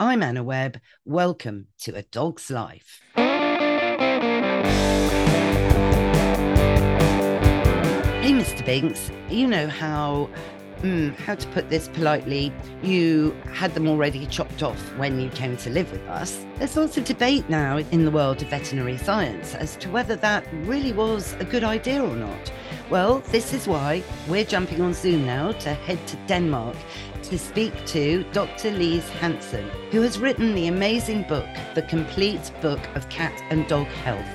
I'm Anna Webb. Welcome to A Dog's Life. Hey, Mr. Binks, you know how mm, how to put this politely, you had them already chopped off when you came to live with us. There's lots of debate now in the world of veterinary science as to whether that really was a good idea or not. Well, this is why we're jumping on Zoom now to head to Denmark to speak to Dr. Lise Hansen, who has written the amazing book, The Complete Book of Cat and Dog Health,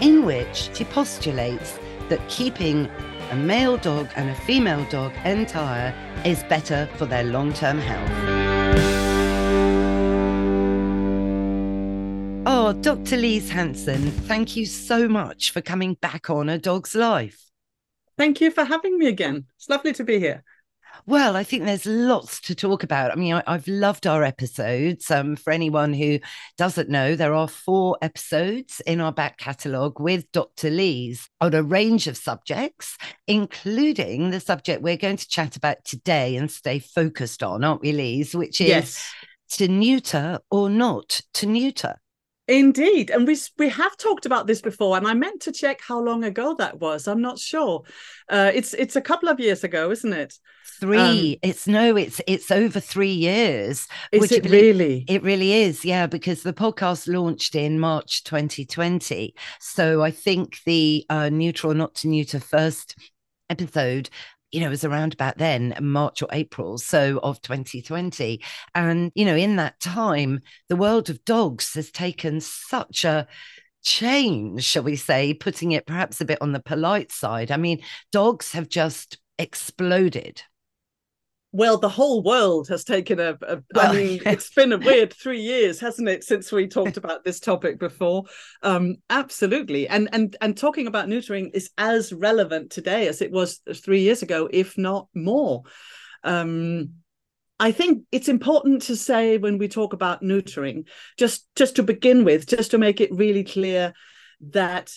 in which she postulates that keeping a male dog and a female dog entire is better for their long term health. Oh, Dr. Lise Hansen, thank you so much for coming back on A Dog's Life. Thank you for having me again. It's lovely to be here. Well, I think there's lots to talk about. I mean, I, have loved our episodes. Um, for anyone who doesn't know, there are four episodes in our back catalogue with Dr. Lise on a range of subjects, including the subject we're going to chat about today and stay focused on, aren't we, Lise? Which is yes. to neuter or not to neuter. Indeed, and we we have talked about this before, and I meant to check how long ago that was. I'm not sure. Uh, it's it's a couple of years ago, isn't it? Three. Um, it's no, it's it's over three years. Is it really? It really is. Yeah, because the podcast launched in March 2020. So I think the uh, neutral not to neuter first episode you know, it was around about then, March or April, so of 2020. And, you know, in that time, the world of dogs has taken such a change, shall we say, putting it perhaps a bit on the polite side. I mean, dogs have just exploded well, the whole world has taken a. a well, I mean, it's been a weird three years, hasn't it, since we talked about this topic before? Um, absolutely, and and and talking about neutering is as relevant today as it was three years ago, if not more. Um, I think it's important to say when we talk about neutering, just just to begin with, just to make it really clear that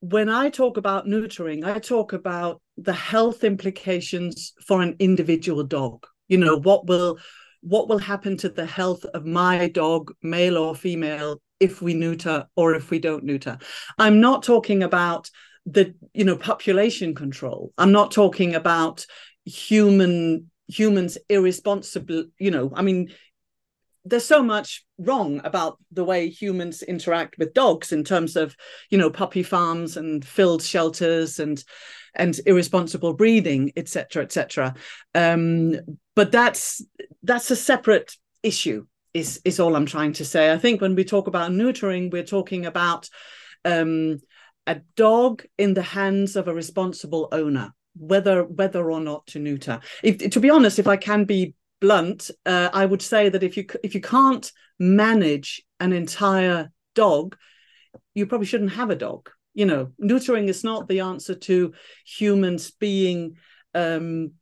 when I talk about neutering, I talk about the health implications for an individual dog. You know, what will what will happen to the health of my dog, male or female, if we neuter or if we don't neuter. I'm not talking about the you know population control. I'm not talking about human humans irresponsible you know i mean there's so much wrong about the way humans interact with dogs in terms of you know puppy farms and filled shelters and and irresponsible breeding etc etc um, but that's that's a separate issue is is all i'm trying to say. I think when we talk about neutering we're talking about um, a dog in the hands of a responsible owner whether whether or not to neuter. If, to be honest if i can be blunt, uh, I would say that if you if you can't manage an entire dog, you probably shouldn't have a dog. You know, neutering is not the answer to humans being um,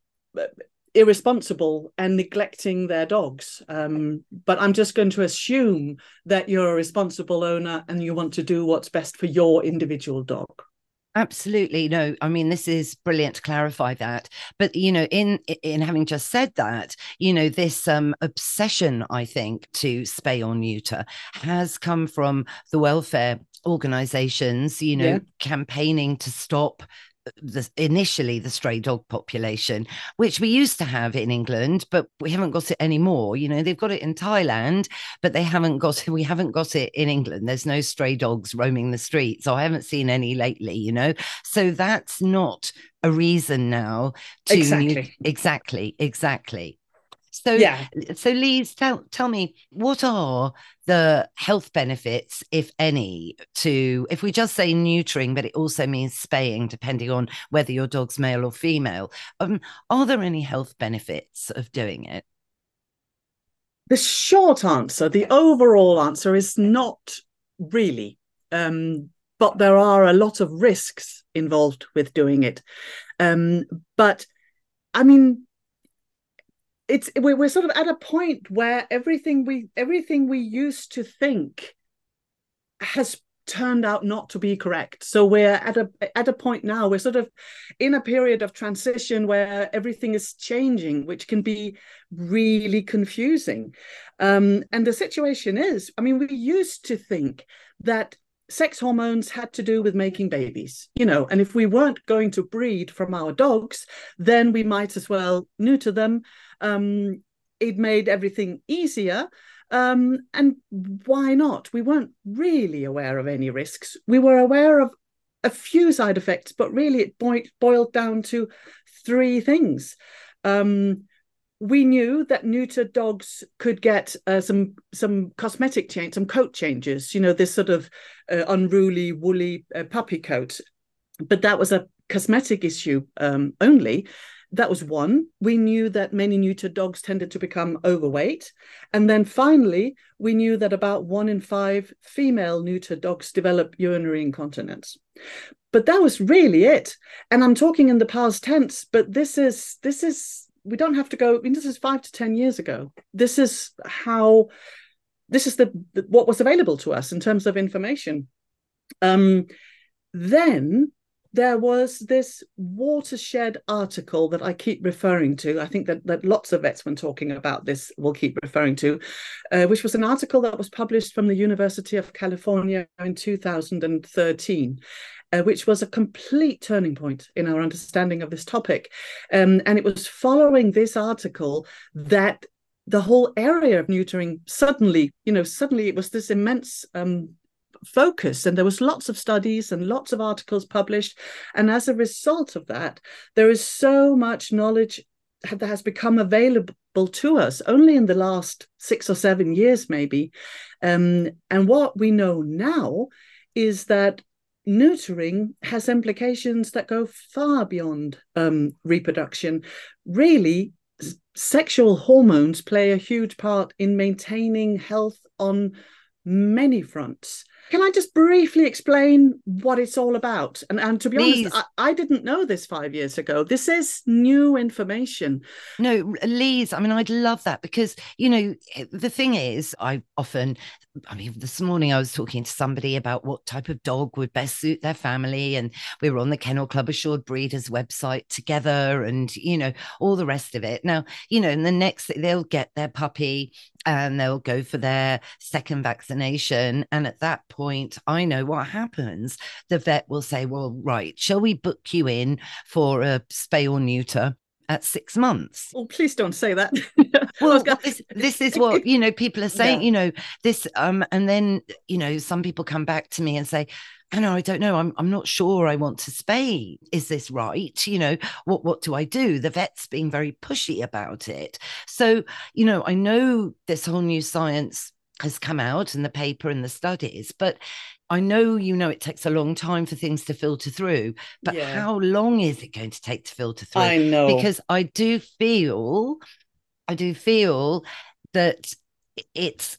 irresponsible and neglecting their dogs. Um, but I'm just going to assume that you're a responsible owner and you want to do what's best for your individual dog. Absolutely. No, I mean, this is brilliant to clarify that. But, you know, in in having just said that, you know, this um, obsession, I think, to spay or neuter has come from the welfare organizations, you know, yeah. campaigning to stop the, initially the stray dog population, which we used to have in England, but we haven't got it anymore. You know, they've got it in Thailand, but they haven't got it. we haven't got it in England. There's no stray dogs roaming the streets. So I haven't seen any lately, you know. So that's not a reason now to exactly exactly exactly so yeah. So Lise, tell tell me what are the health benefits, if any, to if we just say neutering, but it also means spaying, depending on whether your dog's male or female. Um, are there any health benefits of doing it? The short answer, the overall answer is not really. Um, but there are a lot of risks involved with doing it. Um, but I mean, it's we're, sort of at a point where everything we everything we used to think has turned out not to be correct. So we're at a at a point now we're sort of in a period of transition where everything is changing, which can be really confusing. Um, and the situation is, I mean, we used to think that sex hormones had to do with making babies, you know, and if we weren't going to breed from our dogs, then we might as well neuter them. Um, it made everything easier. Um, and why not? We weren't really aware of any risks. We were aware of a few side effects, but really it boiled down to three things. Um, we knew that neuter dogs could get uh, some some cosmetic change, some coat changes. You know, this sort of uh, unruly, woolly uh, puppy coat, but that was a cosmetic issue um, only that was one. We knew that many neuter dogs tended to become overweight. And then finally, we knew that about one in five female neuter dogs develop urinary incontinence. But that was really it. And I'm talking in the past tense, but this is, this is, we don't have to go, I mean, this is five to 10 years ago. This is how, this is the, the what was available to us in terms of information. Um, then there was this watershed article that I keep referring to. I think that, that lots of vets, when talking about this, will keep referring to, uh, which was an article that was published from the University of California in 2013. Uh, which was a complete turning point in our understanding of this topic. Um, and it was following this article that the whole area of neutering suddenly, you know, suddenly it was this immense um, focus. And there was lots of studies and lots of articles published. And as a result of that there is so much knowledge that has become available to us only in the last six or seven years maybe. Um, and what we know now is that neutering has implications that go far beyond um, reproduction. Really sexual hormones play a huge part in maintaining health on many fronts can I just briefly explain what it's all about? And, and to be Please. honest, I, I, didn't know this five years ago. This is new information. No, Lise, I mean, I'd love that because, you know, the thing is, I often, I mean, this morning I was talking to somebody about what type of dog would best suit their family. And we were on the Kennel Club Assured Breeders website together and, you know, all the rest of it. Now, you know, and the next, they'll get their puppy and they'll go for their second vaccination. And at that point, I know what happens. The vet will say, Well, right, shall we book you in for a spay or neuter? At six months. Oh, please don't say that. well, gonna... this, this is what you know. People are saying, yeah. you know, this, um, and then you know, some people come back to me and say, Anna, I don't know. I'm I'm not sure I want to spay. Is this right? You know, what what do I do? The vet's being very pushy about it. So, you know, I know this whole new science has come out in the paper and the studies, but I know you know it takes a long time for things to filter through, but yeah. how long is it going to take to filter through? I know. Because I do feel, I do feel that it's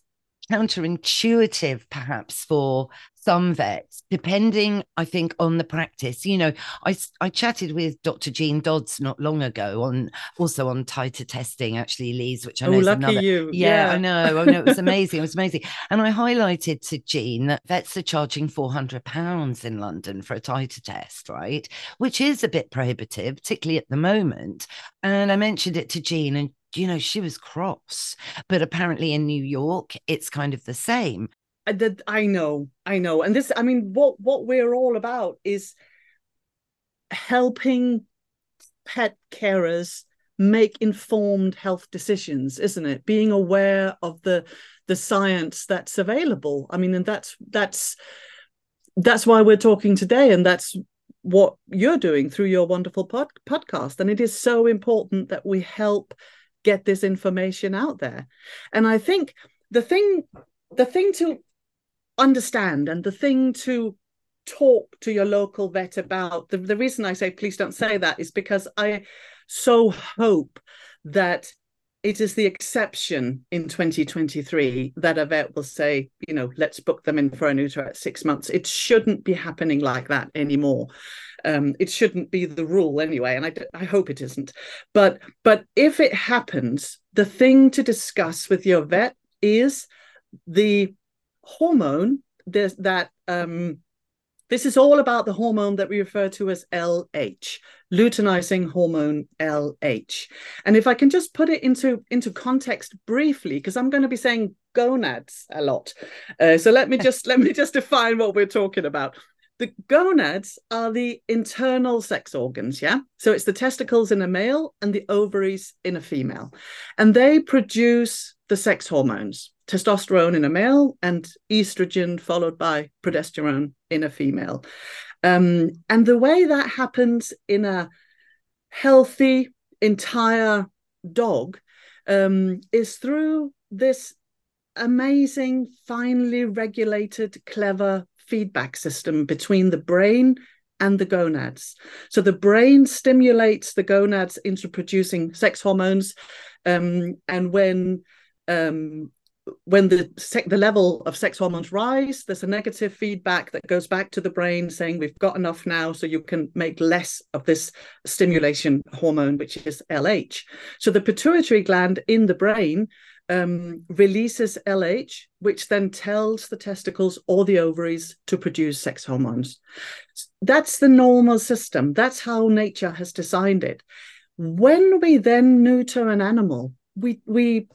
counterintuitive perhaps for some vets, depending, I think, on the practice. You know, I, I chatted with Dr. Jean Dodds not long ago on also on titer testing, actually, Lise, which I oh, know oh, is lucky another. You. Yeah, yeah, I know. I know. It was amazing. it was amazing. And I highlighted to Jean that vets are charging £400 in London for a titer test, right? Which is a bit prohibitive, particularly at the moment. And I mentioned it to Jean, and you know, she was cross. But apparently in New York, it's kind of the same. That I know, I know, and this, I mean, what what we're all about is helping pet carers make informed health decisions isn't it? Being aware of the the science that's available. I mean and that's that's that's why we're talking today and that's what you're doing through your wonderful pod, podcast. And it is so important that we help get this information out there. And i think the thing the thing to understand. And the thing to talk to your local vet about the, the reason i say please don't say that is because i so hope that it is the exception in 2023 that a vet will say you know let's book them in for a neuter at six months. It shouldn't be happening like that anymore. Um, it shouldn't be the rule anyway and I, I hope it isn't. But but if it happens the thing to discuss with your vet is the hormone there's that um, this is all about the hormone that we refer to as LH, luteinizing hormone LH. And if I can just put it into, into context briefly, because I'm going to be saying gonads a lot. Uh, so let me just let me just define what we're talking about. The gonads are the internal sex organs, yeah? So it's the testicles in a male and the ovaries in a female. And they produce the sex hormones testosterone in a male and estrogen followed by progesterone in a female. Um, and the way that happens in a healthy entire dog um, is through this amazing, finely regulated, clever feedback system between the brain and the gonads. So the brain stimulates the gonads into producing sex hormones. Um, and when um, when the the level of sex hormones rise, there's a negative feedback that goes back to the brain saying we've got enough now, so you can make less of this stimulation hormone, which is LH. So the pituitary gland in the brain um, releases LH, which then tells the testicles or the ovaries to produce sex hormones. That's the normal system. That's how nature has designed it. When we then neuter an animal, we we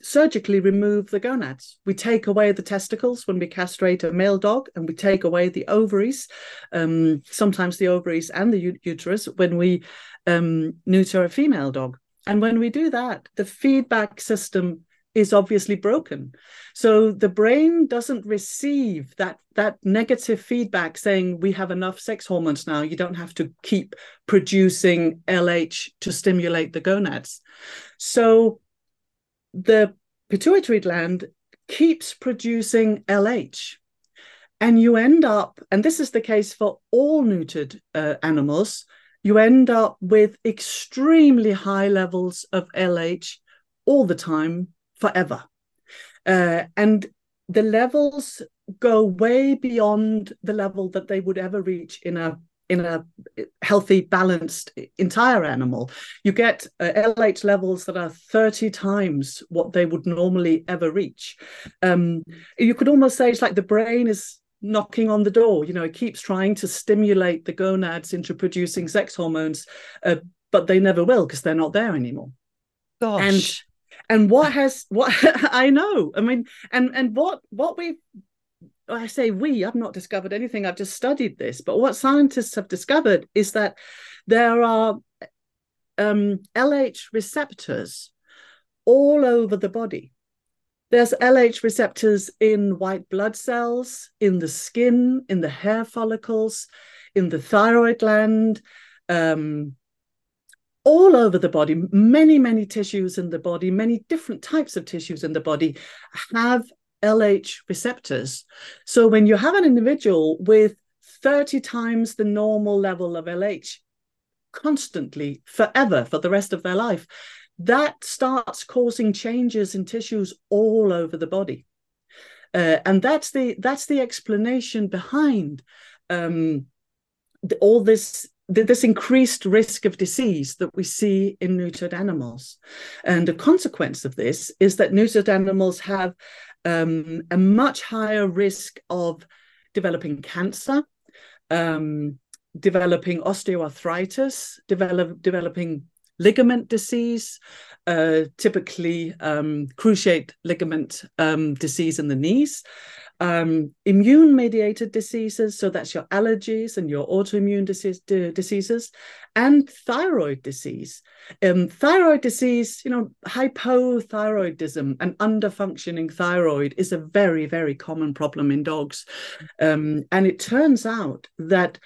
surgically remove the gonads. We take away the testicles when we castrate a male dog, and we take away the ovaries, um, sometimes the ovaries and the uterus when we um, neuter a female dog. And when we do that, the feedback system is obviously broken. So the brain doesn't receive that that negative feedback saying we have enough sex hormones now. You don't have to keep producing LH to stimulate the gonads. So the pituitary gland keeps producing LH. And you end up, and this is the case for all neutered uh, animals, you end up with extremely high levels of LH all the time, forever. Uh, and the levels go way beyond the level that they would ever reach in a in a healthy, balanced entire animal, you get uh, LH levels that are 30 times what they would normally ever reach. Um, you could almost say it's like the brain is knocking on the door. You know, it keeps trying to stimulate the gonads into producing sex hormones, uh, but they never will because they're not there anymore. Gosh. And what has what I know, I mean, and and what what we've I say we, I've not discovered anything, I've just studied this. But what scientists have discovered is that there are um, LH receptors all over the body. There's LH receptors in white blood cells, in the skin, in the hair follicles, in the thyroid gland, um, all over the body. Many, many tissues in the body, many different types of tissues in the body have LH receptors. So when you have an individual with 30 times the normal level of LH constantly, forever, for the rest of their life, that starts causing changes in tissues all over the body. Uh, and that's the that's the explanation behind um, the, all this this increased risk of disease that we see in neutered animals. And a consequence of this is that neutered animals have um, a much higher risk of developing cancer, um, developing osteoarthritis, develop, developing ligament disease, uh, typically um, cruciate ligament um, disease in the knees, um, immune mediated diseases, so that's your allergies and your autoimmune diseases, and thyroid disease. Um, thyroid disease, you know, hypothyroidism and underfunctioning thyroid is a very, very common problem in dogs. Um, and it turns out that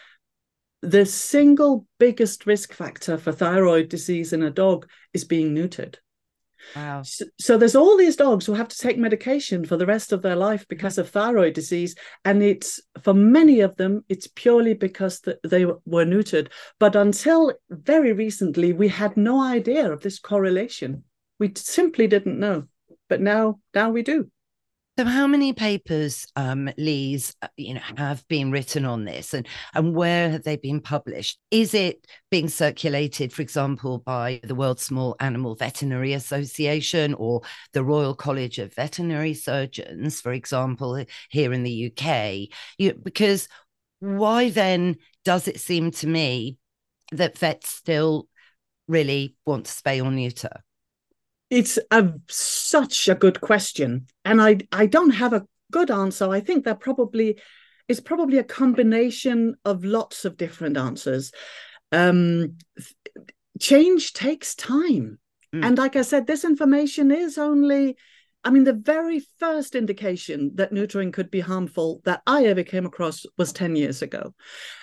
the single biggest risk factor for thyroid disease in a dog is being neutered. Wow. So, so, there's all these dogs who have to take medication for the rest of their life mm-hmm. because of thyroid disease. And it's for many of them, it's purely because the, they were neutered. But until very recently, we had no idea of this correlation. We simply didn't know. But now, now we do. So, how many papers, um, Lise, uh, you know, have been written on this, and and where have they been published? Is it being circulated, for example, by the World Small Animal Veterinary Association or the Royal College of Veterinary Surgeons, for example, here in the UK? You, because why then does it seem to me that vets still really want to spay or neuter? It's a such a good question, and I I don't have a good answer. I think that probably is probably a combination of lots of different answers. Um, change takes time, mm. and like I said, this information is only I mean, the very first indication that neutering could be harmful that I ever came across was 10 years ago.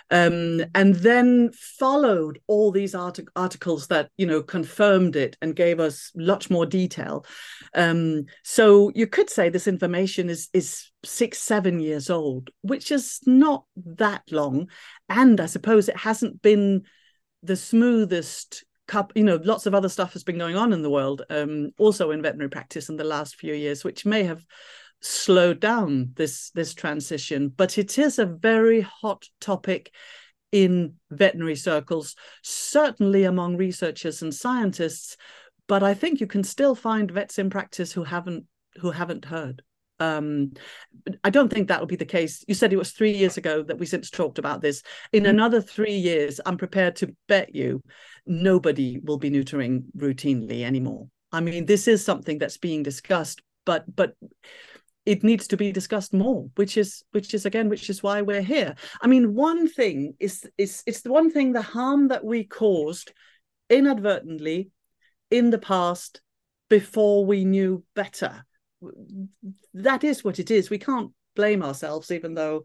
Um, and then followed all these art- articles that, you know, confirmed it and gave us much more detail. Um, so you could say this information is, is six, seven years old, which is not that long. And I suppose it hasn't been the smoothest you know lots of other stuff has been going on in the world um, also in veterinary practice in the last few years which may have slowed down this this transition. But it is a very hot topic in veterinary circles certainly among researchers and scientists but i think you can still find vets in practice who haven't who haven't heard um, I don't think that will be the case. You said it was three years ago that we since talked about this. In mm-hmm. another three years, I'm prepared to bet you nobody will be neutering routinely anymore. I mean, this is something that's being discussed, but but it needs to be discussed more, which is which is again, which is why we're here. I mean, one thing is is it's the one thing the harm that we caused inadvertently in the past before we knew better that is what it is. We can't blame ourselves, even though,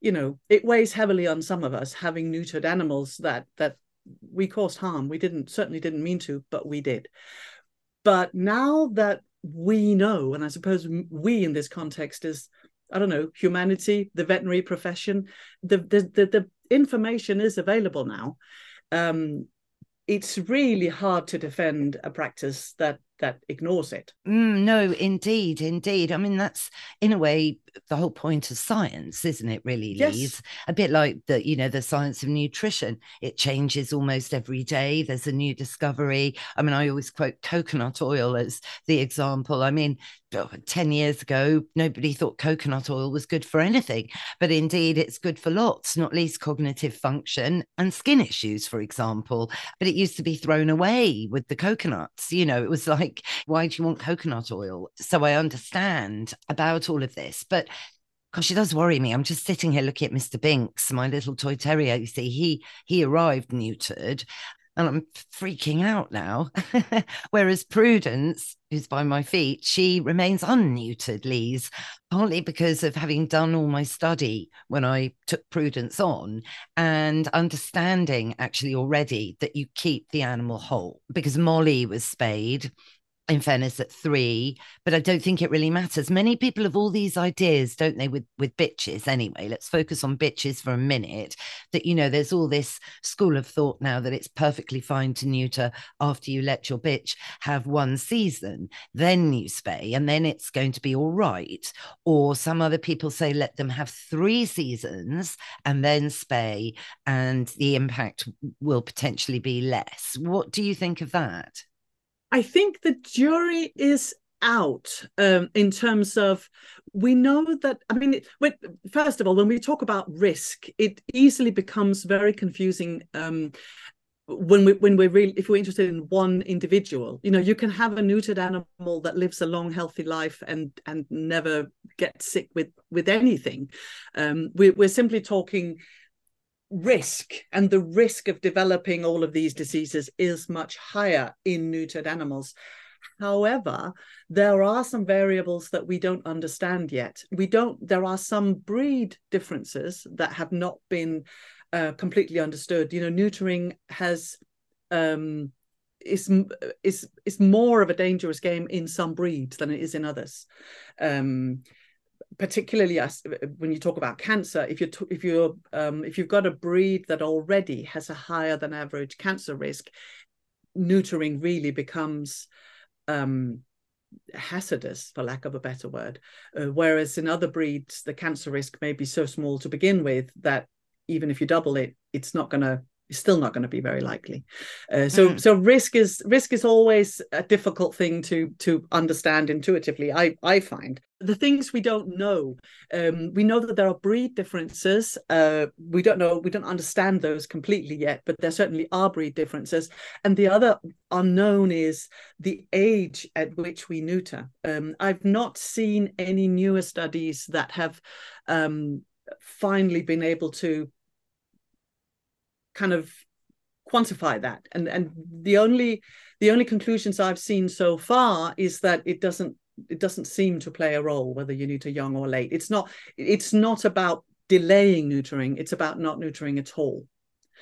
you know, it weighs heavily on some of us having neutered animals that that we caused harm. We didn't certainly didn't mean to, but we did. But now that we know, and I suppose we in this context is, I don't know, humanity, the veterinary profession, the the the, the information is available now. Um, it's really hard to defend a practice that that ignores it. Mm, no, indeed, indeed. I mean, that's in a way the whole point of science, isn't it? Really? Yes. A bit like the, you know, the science of nutrition. It changes almost every day. There's a new discovery. I mean, I always quote coconut oil as the example. I mean, 10 years ago, nobody thought coconut oil was good for anything, but indeed it's good for lots, not least cognitive function and skin issues, for example. But it used to be thrown away with the coconuts. You know, it was like, why do you want coconut oil? So I understand about all of this. But Gosh, it does worry me. I'm just sitting here looking at Mr. Binks, my little toy terrier. You see, he he arrived neutered, and I'm freaking out now. Whereas Prudence, who's by my feet, she remains unneutered, Lise, partly because of having done all my study when I took Prudence on and understanding actually already that you keep the animal whole. Because Molly was spayed in fairness at three but i don't think it really matters. Many people have all these ideas don't they with with bitches anyway? Let's focus on bitches for a minute that you know there's all this school of thought now that it's perfectly fine to neuter after you let your bitch have one season then you spay and then it's going to be all right. Or some other people say let them have three seasons and then spay and the impact will potentially be less. What do you think of that I think the jury is out um, in terms of we know that i mean when, first of all when we talk about risk it easily becomes very confusing um, when we when we're really if we're interested in one individual. You know you can have a neutered animal that lives a long healthy life and and never get sick with with anything. Um, we, we're simply talking risk and the risk of developing all of these diseases is much higher in neutered animals. However, there are some variables that we don't understand yet. We don't, there are some breed differences that have not been uh, completely understood. You know, neutering has um, is is is more of a dangerous game in some breeds than it is in others. Um, particularly as when you talk about cancer if you're if you're um, if you've got a breed that already has a higher than average cancer risk neutering really becomes um, hazardous, for lack of a better word. Uh, whereas in other breeds, the cancer risk may be so small to begin with that even if you double it, it's not going to is still not going to be very likely. Uh, so mm. so risk is risk is always a difficult thing to to understand intuitively. I I find the things we don't know. Um, we know that there are breed differences. Uh, we don't know we don't understand those completely yet, but there certainly are breed differences. And the other unknown is the age at which we neuter. Um, I've not seen any newer studies that have um, finally been able to kind of quantify that. And and the only the only conclusions i've seen so far is that it doesn't it doesn't seem to play a role whether you neuter young or late. It's not it's not about delaying neutering. It's about not neutering at all.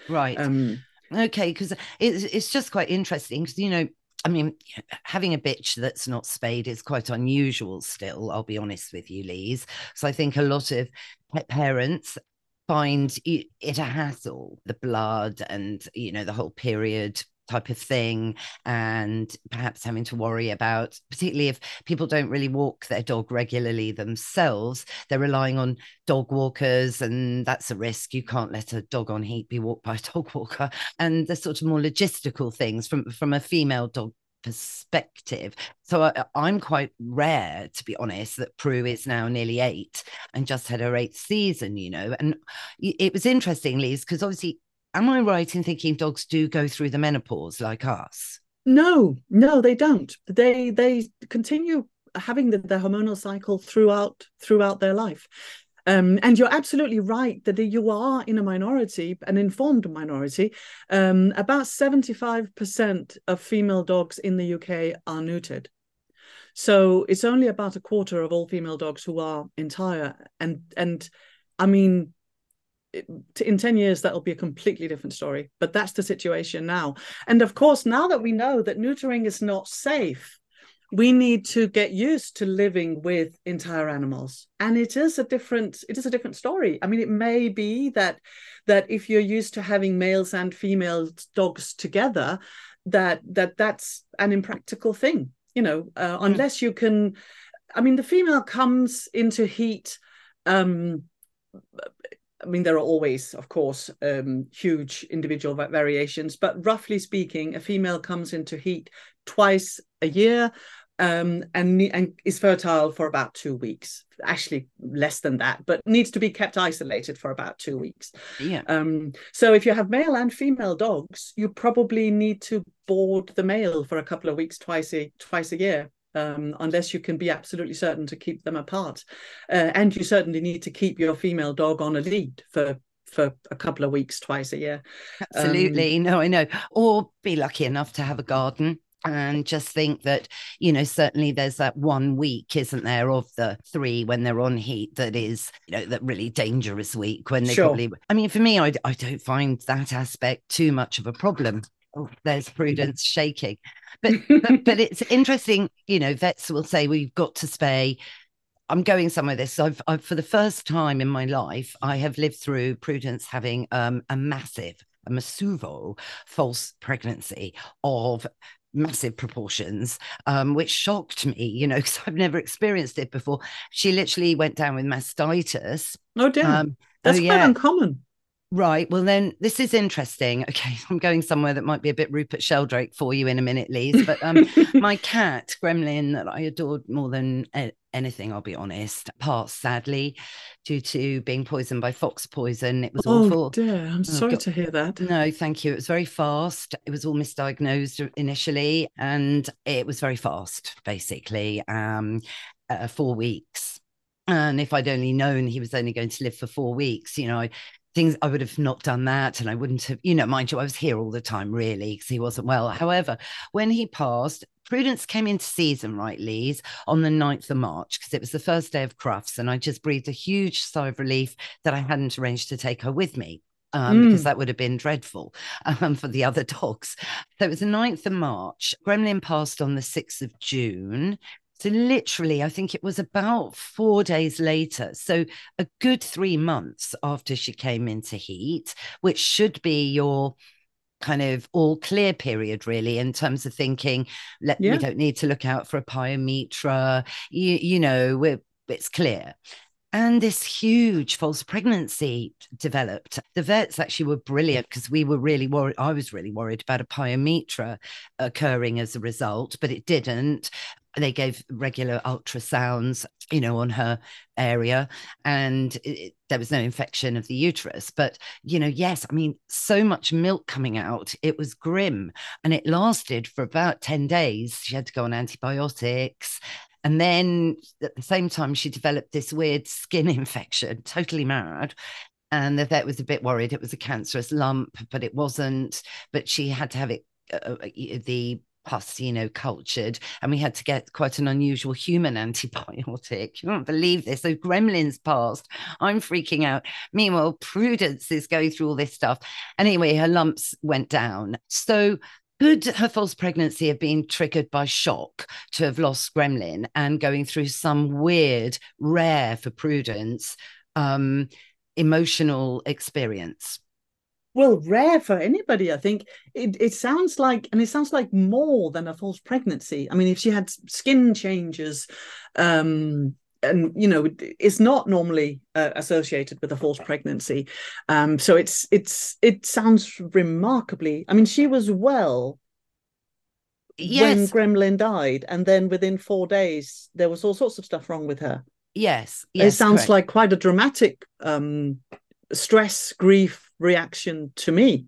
Right. Um okay because it's it's just quite interesting because you know I mean, having a bitch that's not spayed is quite unusual still, I'll be honest with you, Lise. So I think a lot of parents find it a hassle, the blood and, you know, the whole period type of thing and perhaps having to worry about particularly if people don't really walk their dog regularly themselves they're relying on dog walkers and that's a risk. You can't let a dog on heat be walked by a dog walker. And the sort of more logistical things from from a female dog perspective. So I, am quite rare, to be honest, that Prue is now nearly eight and just had her eighth season, you know. And it was interesting, Lise, because obviously, am I right in thinking dogs do go through the menopause like us? No, no, they don't. They they continue having the, the hormonal cycle throughout throughout their life. Um, and you're absolutely right that you are in a minority, an informed minority. Um, about 75% of female dogs in the UK are neutered. So it's only about a quarter of all female dogs who are entire. And and I mean, in 10 years that'll be a completely different story but that's the situation now and of course now that we know that neutering is not safe we need to get used to living with entire animals and it is a different it is a different story i mean it may be that that if you're used to having males and female dogs together that that that's an impractical thing you know uh, mm. unless you can i mean the female comes into heat um I mean, there are always, of course, um, huge individual variations, but roughly speaking, a female comes into heat twice a year um, and, and is fertile for about two weeks. Actually, less than that, but needs to be kept isolated for about two weeks. Yeah. Um, so if you have male and female dogs, you probably need to board the male for a couple of weeks twice a twice a year um, unless you can be absolutely certain to keep them apart. Uh, and you certainly need to keep your female dog on a lead for for a couple of weeks twice a year. Absolutely. Um, no, I know. Or be lucky enough to have a garden and just think that you know certainly there's that one week isn't there of the three when they're on heat that is you know that really dangerous week when they sure. probably i mean for me I, I don't find that aspect too much of a problem oh, there's prudence shaking but, but but it's interesting you know vets will say we've got to spay I'm going somewhere this. I've, I've, for the first time in my life, I have lived through Prudence having um, a massive, a Masuvo false pregnancy of massive proportions, um, which shocked me, you know, because I've never experienced it before. She literally went down with mastitis. Oh, damn. Um, That's oh, quite yeah. uncommon. Right. Well, then this is interesting. Okay, I'm going somewhere that might be a bit Rupert Sheldrake for you in a minute, Lise. But um, my cat, Gremlin, that I adored more than anything, I'll be honest, passed sadly due to being poisoned by fox poison. It was oh, awful. dear. I'm oh, sorry God. to hear that. No, thank you. It was very fast. It was all misdiagnosed initially, and it was very fast, basically. Um, uh, four weeks. And if I'd only known he was only going to live for four weeks, you know, I things I would have not done that. And I wouldn't have, you know, mind you, I was here all the time, really, because he wasn't well. However, when he passed, Prudence came into season, right, Lise, on the 9th of March, because it was the first day of Crufts. And I just breathed a huge sigh of relief that I hadn't arranged to take her with me. Um, mm. because that would have been dreadful um, for the other dogs. So it was the 9th of March. Gremlin passed on the 6th of June. So, literally, I think it was about four days later. So, a good three months after she came into heat, which should be your kind of all clear period really in terms of thinking let, yeah. we don't need to look out for a pyometra you, you know we're, it's clear and this huge false pregnancy developed. The vets actually were brilliant because we were really worried. I was really worried about a pyometra occurring as a result, but it didn't. They gave regular ultrasounds, you know, on her area, and it, there was no infection of the uterus. But, you know, yes, I mean, so much milk coming out, it was grim. And it lasted for about 10 days. She had to go on antibiotics. And then at the same time, she developed this weird skin infection, totally mad. And the vet was a bit worried it was a cancerous lump, but it wasn't. But she had to have it, uh, uh, the know, cultured, and we had to get quite an unusual human antibiotic. You won't believe this. So gremlins passed. I'm freaking out. Meanwhile, Prudence is going through all this stuff. Anyway, her lumps went down. So could her false pregnancy have been triggered by shock to have lost Gremlin and going through some weird, rare for Prudence, um, emotional experience? Well, rare for anybody, I think. It, it sounds like, and it sounds like more than a false pregnancy. I mean, if she had skin changes, um, and you know it's not normally uh, associated with a false pregnancy um so it's it's it sounds remarkably i mean she was well yes. when gremlin died and then within 4 days there was all sorts of stuff wrong with her yes, yes it sounds correct. like quite a dramatic um stress grief reaction to me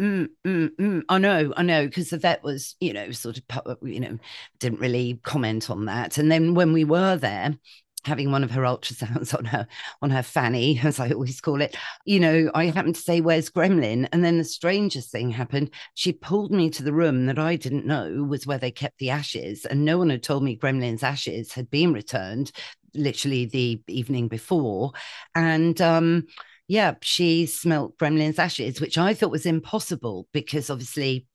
Mm, mm, mm. I know, I know, because the vet was, you know, sort of, you know, didn't really comment on that. And then when we were there, having one of her ultrasounds on her on her fanny, as I always call it, you know, I happened to say, "Where's Gremlin?" And then the strangest thing happened. She pulled me to the room that I didn't know was where they kept the ashes, and no one had told me Gremlin's ashes had been returned. Literally the evening before, and um, yeah, she smelt Gremlin's ashes, which I thought was impossible because obviously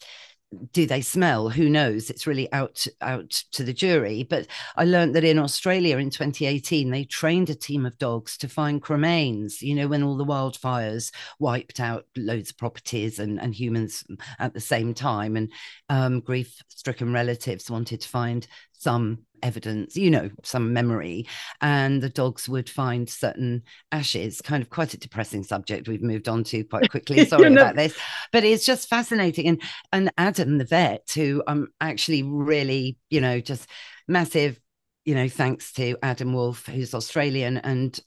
do they smell? Who knows? It's really out out to the jury. But i learned that in australia in 2018 they trained a team of dogs to find cremains you know when all the wildfires wiped out loads of properties and, and humans at the same time. And um, grief stricken relatives wanted to find some evidence, you know, some memory, and the dogs would find certain ashes, kind of quite a depressing subject we've moved on to quite quickly. Sorry about this. But it's just fascinating. And and Adam, the vet, who I'm actually really, you know, just massive you know, thanks to Adam Wolf, who's Australian and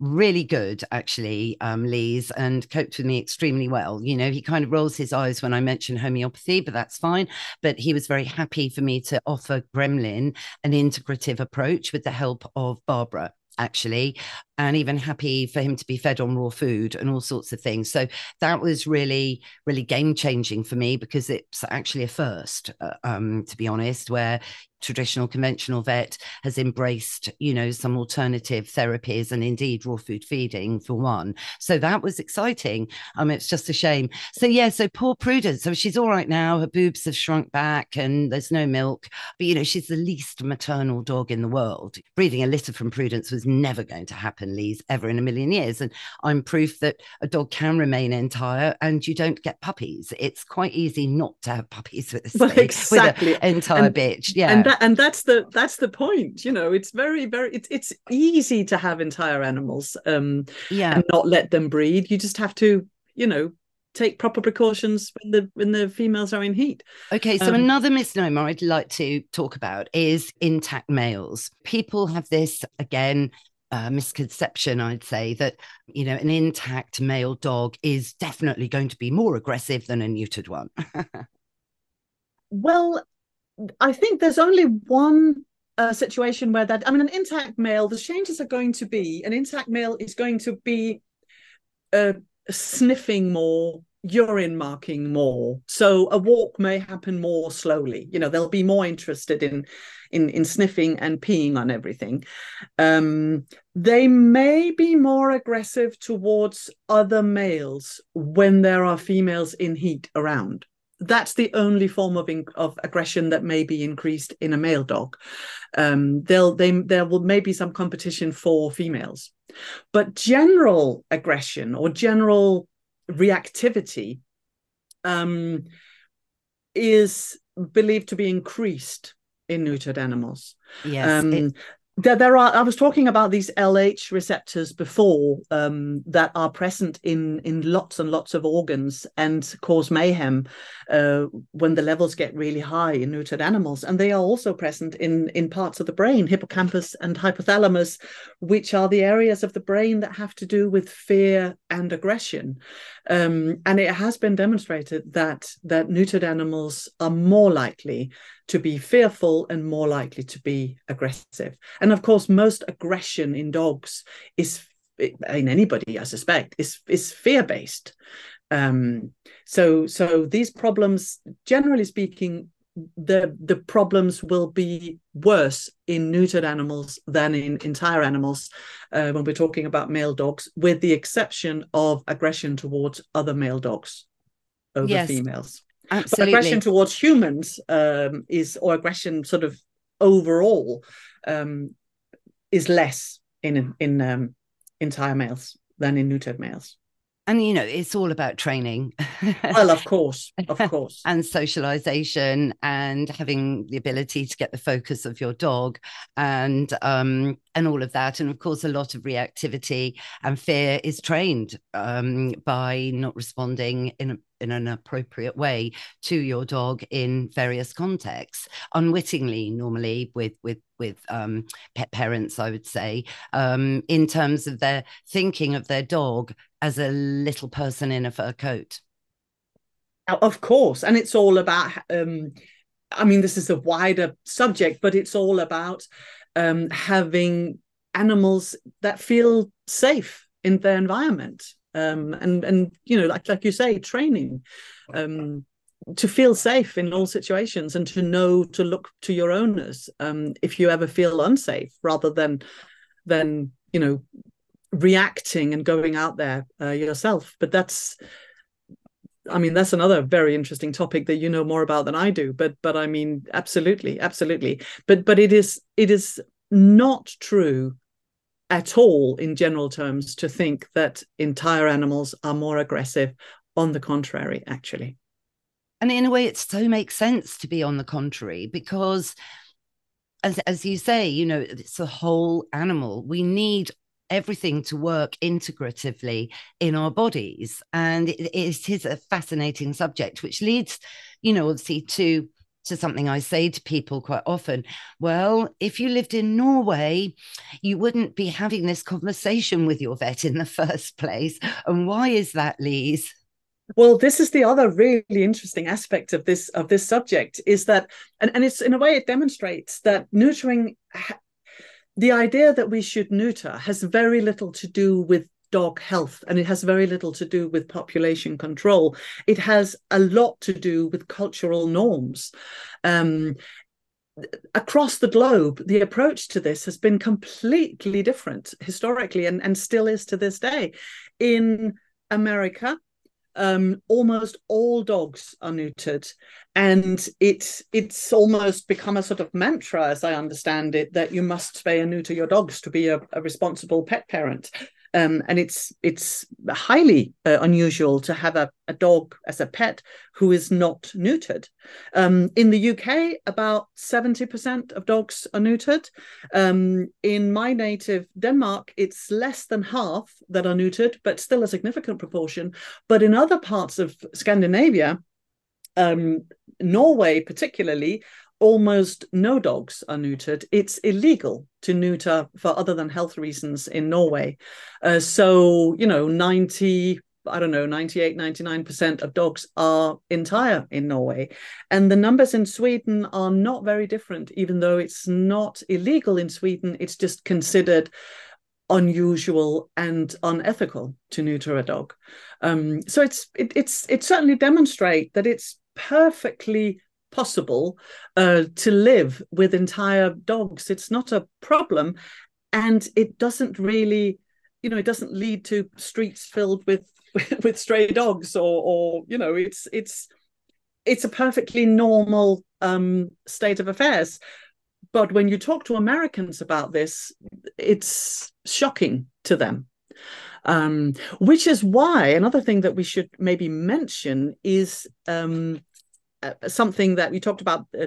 really good actually um Lise and coped with me extremely well. You know he kind of rolls his eyes when i mention homeopathy but that's fine. But he was very happy for me to offer gremlin an integrative approach with the help of barbara actually and even happy for him to be fed on raw food and all sorts of things. So that was really really game changing for me because it's actually a first uh, um to be honest where traditional conventional vet has embraced you know some alternative therapies and indeed raw food feeding for one. So that was exciting. Um it's just a shame. So yeah so poor prudence. So she's all right now. Her boobs have shrunk back and there's no milk. But you know she's the least maternal dog in the world. Breeding a litter from prudence was never going to happen Lise ever in a million years. And i'm proof that a dog can remain entire and you don't get puppies. It's quite easy not to have puppies with a, well, exactly. with an entire and, bitch. yeah and that that, and that's the that's the point you know it's very very it's it's easy to have entire animals um yeah. and not let them breed. You just have to you know take proper precautions when the when the females are in heat. Okay so um, another misnomer i'd like to talk about is intact males. People have this again uh, misconception, I'd say, that you know an intact male dog is definitely going to be more aggressive than a neutered one. well, I think there's only one uh, situation where that I mean, an intact male, the changes are going to be an intact male is going to be uh, sniffing more, urine marking more. So a walk may happen more slowly. You know, they'll be more interested in in in sniffing and peeing on everything. Um, they may be more aggressive towards other males when there are females in heat around that's the only form of in, of aggression that may be increased in a male dog. Um, they'll they there will maybe some competition for females, but general aggression or general reactivity um, is believed to be increased in neutered animals. Yes. Um, it, there, there are i was talking about these lh receptors before um, that are present in in lots and lots of organs and cause mayhem uh, when the levels get really high in neutered animals and they are also present in in parts of the brain hippocampus and hypothalamus which are the areas of the brain that have to do with fear and aggression um, and it has been demonstrated that that neutered animals are more likely to be fearful and more likely to be aggressive. And of course, most aggression in dogs is in anybody, I suspect, is is fear based. Um, so so these problems, generally speaking, the the problems will be worse in neutered animals than in entire animals uh, when we're talking about male dogs, with the exception of aggression towards other male dogs over yes. females. Absolutely. But aggression towards humans um, is, or aggression sort of overall, um, is less in in um, entire males than in neutered males and you know it's all about training. Well of course of course. And socialization and having the ability to get the focus of your dog and um and all of that. And of course a lot of reactivity and fear is trained um by not responding in a in an appropriate way to your dog in various contexts. Unwittingly normally with with with um, pet parents i would say um, in terms of their thinking of their dog as a little person in a fur coat. Of course and it's all about um, i mean this is a wider subject but it's all about um, having animals that feel safe in their environment um, and and you know like like you say training um, to feel safe in all situations and to know to look to your owners um, if you ever feel unsafe rather than than you know reacting and going out there uh, yourself. But that's I mean that's another very interesting topic that you know more about than I do but but I mean absolutely absolutely. But but it is it is not true at all in general terms to think that entire animals are more aggressive on the contrary actually. And in a way it so makes sense to be on the contrary because as as you say you know it's a whole animal. We need everything to work integratively in our bodies and it, it is a fascinating subject which leads you know obviously to to something I say to people quite often. Well, if you lived in Norway, you wouldn't be having this conversation with your vet in the first place. And why is that, Lise? Well, this is the other really interesting aspect of this of this subject is that, and, and it's in a way it demonstrates that neutering, the idea that we should neuter has very little to do with dog health and it has very little to do with population control. It has a lot to do with cultural norms. Um, across the globe the approach to this has been completely different historically and, and still is to this day. In america um, almost all dogs are neutered. And it's it's almost become a sort of mantra as i understand it that you must spay and neuter your dogs to be a, a responsible pet parent um, and it's it's highly uh, unusual to have a, a dog as a pet who is not neutered. Um, in the UK, about 70% of dogs are neutered. Um, in my native Denmark, it's less than half that are neutered, but still a significant proportion. But in other parts of Scandinavia, um, Norway particularly, almost no dogs are neutered. It's illegal to neuter for other than health reasons in Norway. Uh, so, you know, 90, I don't know, 98, 99% of dogs are entire in Norway. And the numbers in Sweden are not very different, even though it's not illegal in Sweden. It's just considered unusual and unethical to neuter a dog. Um, so it's it, it's it certainly demonstrate that it's perfectly possible uh, to live with entire dogs. It's not a problem, and it doesn't really, you know, it doesn't lead to streets filled with with stray dogs, or or you know, it's it's it's a perfectly normal um, state of affairs. But when you talk to Americans about this, it's shocking to them. Um, which is why another thing that we should maybe mention is um, something that we talked about uh,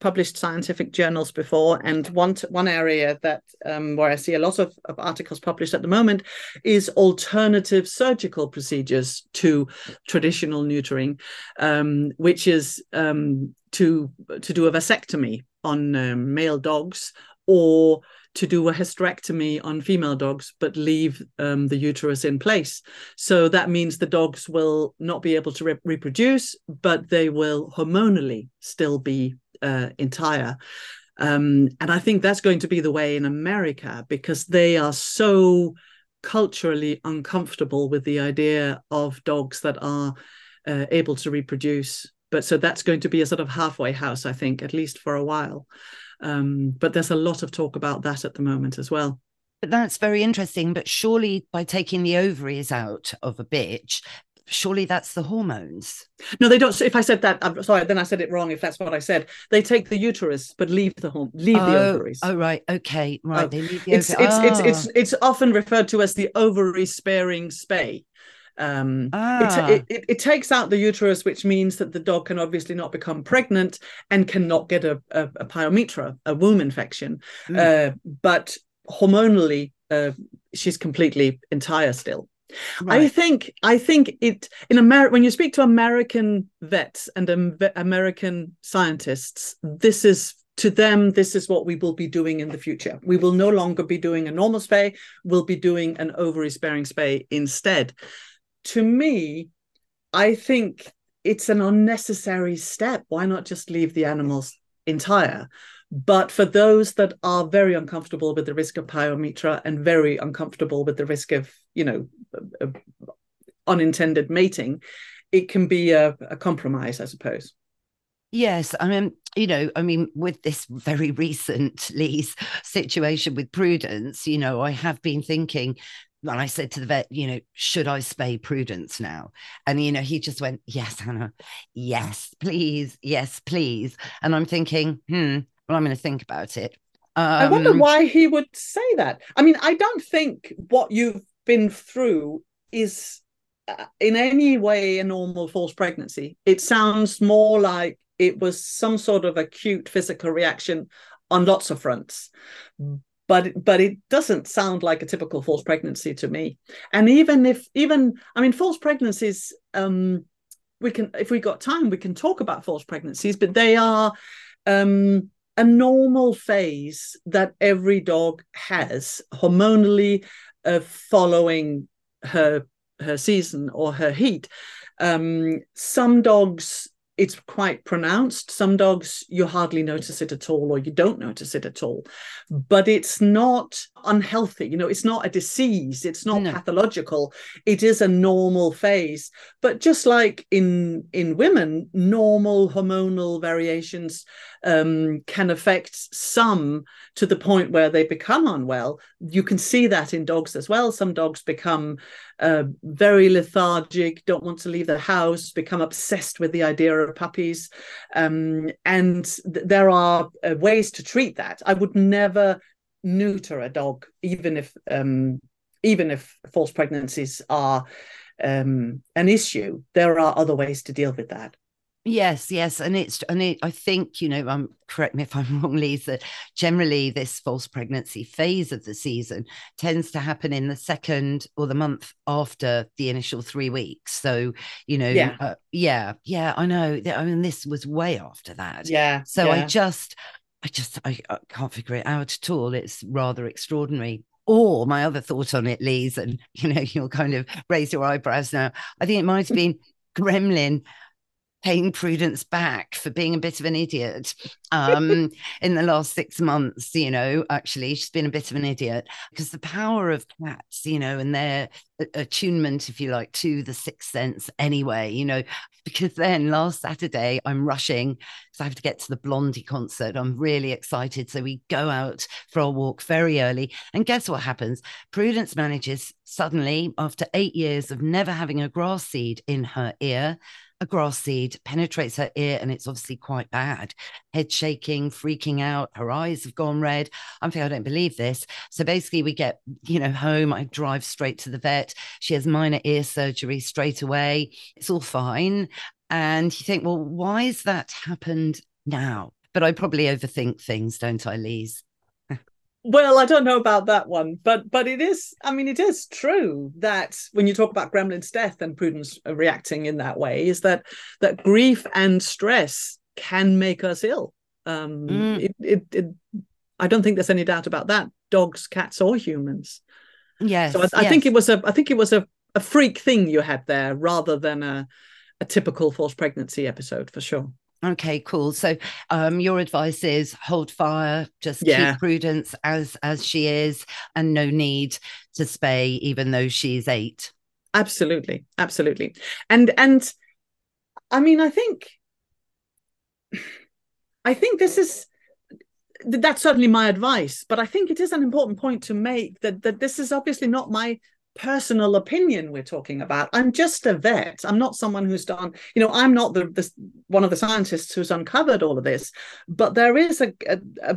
published scientific journals before, and one one area that um, where I see a lot of, of articles published at the moment is alternative surgical procedures to traditional neutering, um, which is um, to to do a vasectomy on um, male dogs or to do a hysterectomy on female dogs, but leave um, the uterus in place. So that means the dogs will not be able to re- reproduce, but they will hormonally still be uh, entire. Um, and I think that's going to be the way in America because they are so culturally uncomfortable with the idea of dogs that are uh, able to reproduce. But so that's going to be a sort of halfway house, I think, at least for a while. Um, but there's a lot of talk about that at the moment as well. But that's very interesting. But surely by taking the ovaries out of a bitch, surely that's the hormones. No, they don't. If I said that, I'm sorry. Then I said it wrong. If that's what I said, they take the uterus but leave the home, leave oh, the ovaries. Oh right, okay, right. Oh, they leave the it's, it's, oh. it's it's it's often referred to as the ovary sparing spay. Um, ah. it, it, it, takes out the uterus, which means that the dog can obviously not become pregnant and cannot get a, a, a pyometra, a womb infection. Mm. Uh, but hormonally, uh, she's completely entire still. Right. I think I think it in America when you speak to American vets and um, American scientists, this is to them this is what we will be doing in the future. We will no longer be doing a normal spay. We'll be doing an ovary sparing spay instead. To me, I think it's an unnecessary step. Why not just leave the animals entire? But for those that are very uncomfortable with the risk of pyometra and very uncomfortable with the risk of, you know, unintended mating, it can be a, a compromise, I suppose. Yes, I mean, you know, I mean, with this very recent Lee's situation with Prudence, you know, I have been thinking, and I said to the vet, you know, should I spay Prudence now? And, you know, he just went, yes, Hannah, yes, please, yes, please. And I'm thinking, hmm, well, I'm going to think about it. Um, I wonder um, why he would say that. I mean, I don't think what you've been through is uh, in any way a normal false pregnancy. It sounds more like it was some sort of acute physical reaction on lots of fronts. But but it doesn't sound like a typical false pregnancy to me. And even if even I mean false pregnancies, um, we can if we got time we can talk about false pregnancies, but they are um a normal phase that every dog has hormonally uh, following her her season or her heat. Um, some dogs it's quite pronounced. Some dogs, you hardly notice it at all, or you don't notice it at all. But it's not unhealthy. You know, it's not a disease. It's not no. pathological. It is a normal phase. But just like in in women, normal hormonal variations um, can affect some to the point where they become unwell. You can see that in dogs as well. Some dogs become uh, very lethargic, don't want to leave the house, become obsessed with the idea of puppies. Um, and th- there are uh, ways to treat that. I would never neuter a dog, even if um, even if false pregnancies are um, an issue. There are other ways to deal with that. Yes, yes, and it's and it, I think you know. Um, correct me if I'm wrong, Lise. Generally, this false pregnancy phase of the season tends to happen in the second or the month after the initial three weeks. So you know, yeah, uh, yeah, yeah. I know. I mean, this was way after that. Yeah. So yeah. I just, I just, I, I can't figure it out at all. It's rather extraordinary or my other thought on it, Lise, and you know, you'll kind of raise your eyebrows now. I think it might have been Gremlin paying Prudence back for being a bit of an idiot um, in the last six months. You know, actually, she's been a bit of an idiot because the power of cats, you know, and their attunement, if you like, to the sixth sense anyway, you know, because then last Saturday I'm rushing because I have to get to the Blondie concert. I'm really excited. So we go out for a walk very early. And guess what happens? Prudence manages suddenly, after eight years of never having a grass seed in her ear, a grass seed penetrates her ear and it's obviously quite bad. Head shaking, freaking out, her eyes have gone red. I'm thinking, I don't believe this. So basically, we get, you know, home. I drive straight to the vet. She has minor ear surgery straight away. It's all fine. And you think, well, why has that happened now? But I probably overthink things, don't I, Lise? Well, I don't know about that one, but but it is. I mean, it is true that when you talk about Gremlin's death and Prudence reacting in that way, is that that grief and stress can make us ill. Um, mm. it, it, it, I don't think there's any doubt about that. Dogs, cats, or humans. Yes. So I, I yes. think it was a. I think it was a, a freak thing you had there, rather than a a typical false pregnancy episode for sure. Okay, cool. So um your advice is hold fire, just Yeah. keep Prudence as as she is and no need to spay even though she's 8. absolutely absolutely and and i mean i think i think this is that's certainly my advice but i think it is an important point to make that that this is obviously not my personal opinion we're talking about i'm just a vet i'm not someone who's done you know i'm not the, the one of the scientists who's uncovered all of this but there is a, a, a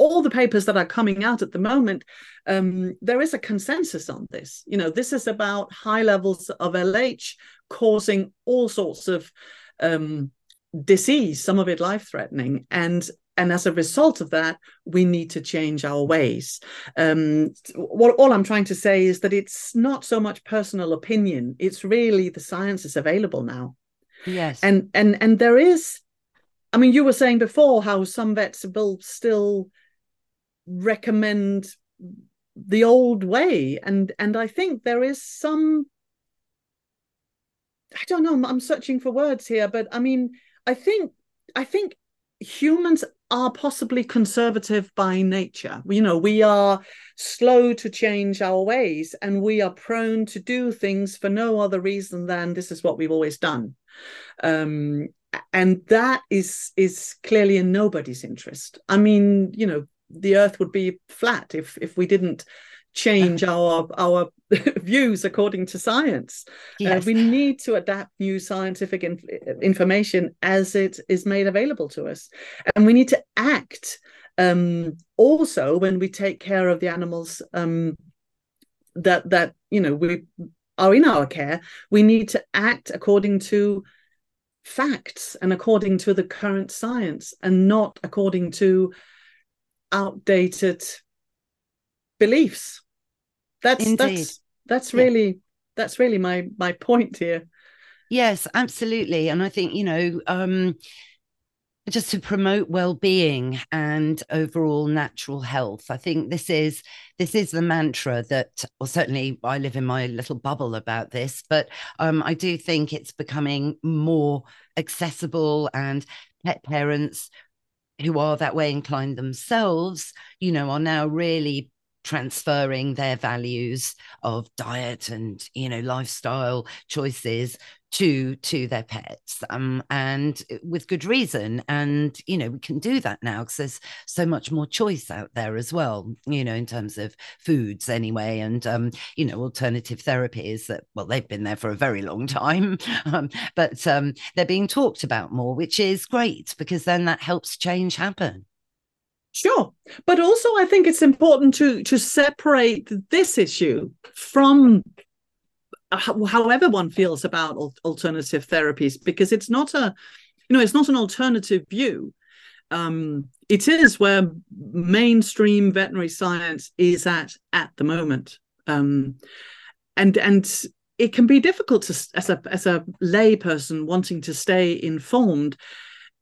all the papers that are coming out at the moment, um, there is a consensus on this. You know, this is about high levels of LH causing all sorts of um, disease, some of it life-threatening, and and as a result of that, we need to change our ways. Um, what all I'm trying to say is that it's not so much personal opinion; it's really the science is available now, Yes. and and and there is. I mean, you were saying before how some vets will still recommend the old way and and i think there is some i don't know I'm, I'm searching for words here but i mean i think i think humans are possibly conservative by nature. You know we are slow to change our ways and we are prone to do things for no other reason than this is what we've always done. Um and that is is clearly in nobody's interest. I mean you know the earth would be flat if if we didn't change our our views according to science. Yes. uh, we need to adapt new scientific inf- information as it is made available to us. And we need to act um also when we take care of the animals um that that you know we are in our care. We need to act according to facts and according to the current science and not according to outdated beliefs that's Indeed. that's that's Yeah. really that's really my my point here Yes, absolutely. And I think, you know, um, just to promote well-being and overall natural health. I think this is this is the mantra that, well, certainly I live in my little bubble about this, but um, I do think it's becoming more accessible and pet parents who are that way inclined themselves, you know, are now really transferring their values of diet and you know lifestyle choices to to their pets um and with good reason. And you know we can do that now because there's so much more choice out there as well you know in terms of foods anyway. And um you know alternative therapies that well they've been there for a very long time um, but um they're being talked about more which is great because then that helps change happen Sure, but also I think it's important to to separate this issue from however one feels about alternative therapies because it's not a you know it's not an alternative view. Um, it is where mainstream veterinary science is at at the moment, um, and and it can be difficult to as a as a lay person wanting to stay informed.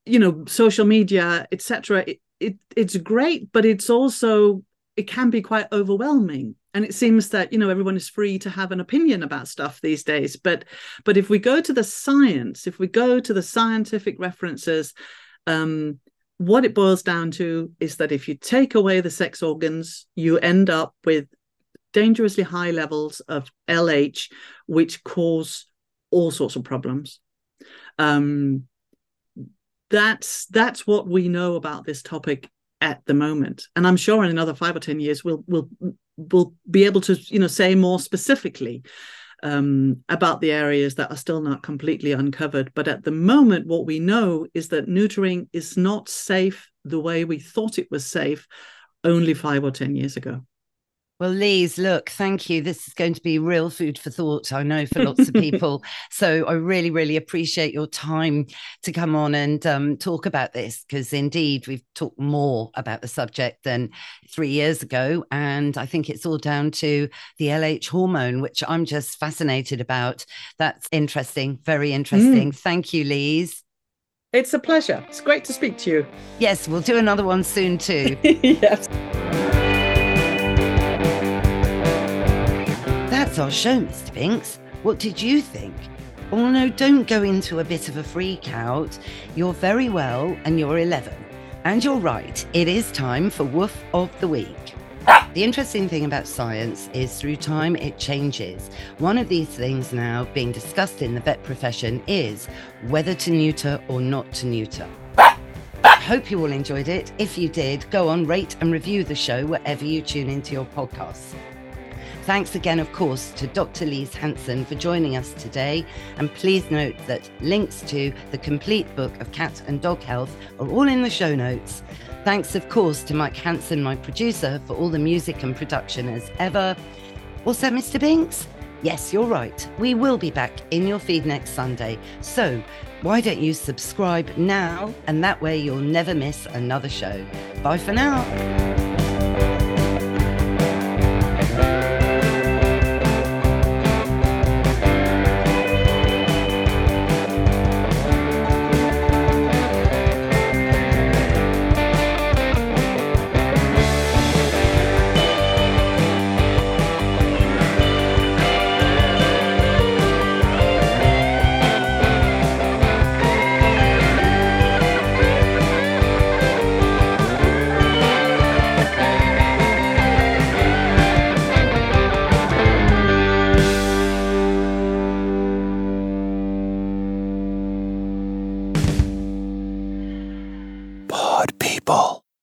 You know, social media, etc it it's great but it's also it can be quite overwhelming. And it seems that you know everyone is free to have an opinion about stuff these days. But but if we go to the science if we go to the scientific references um what it boils down to is that if you take away the sex organs you end up with dangerously high levels of lh which cause all sorts of problems. Um that's that's what we know about this topic at the moment and i'm sure in another five or ten years we'll we'll we'll be able to you know say more specifically um, about the areas that are still not completely uncovered. But at the moment, what we know is that neutering is not safe the way we thought it was safe only five or 10 years ago. Well, Lise, look, thank you. This is going to be real food for thought, I know, for lots of people. so I really, really appreciate your time to come on and um, talk about this because indeed we've talked more about the subject than three years ago. And I think it's all down to the LH hormone, which I'm just fascinated about. That's interesting, very interesting. Mm. Thank you, Lise. It's a pleasure. It's great to speak to you. Yes, we'll do another one soon too. yes. Our show, Mr. Binks. What did you think? Oh no, don't go into a bit of a freak out. You're very well and you're 11. And you're right, it is time for Woof of the Week. The interesting thing about science is through time it changes. One of these things now being discussed in the vet profession is whether to neuter or not to neuter. Hope you all enjoyed it. If you did, go on, rate and review the show wherever you tune into your podcasts. Thanks again, of course, to Dr. Lise Hansen for joining us today. And please note that links to the complete book of cat and dog health are all in the show notes. Thanks, of course, to Mike Hanson, my producer, for all the music and production as ever. Also, Mr. Binks? Yes, you're right. We will be back in your feed next Sunday. So, why don't you subscribe now? And that way you'll never miss another show. Bye for now.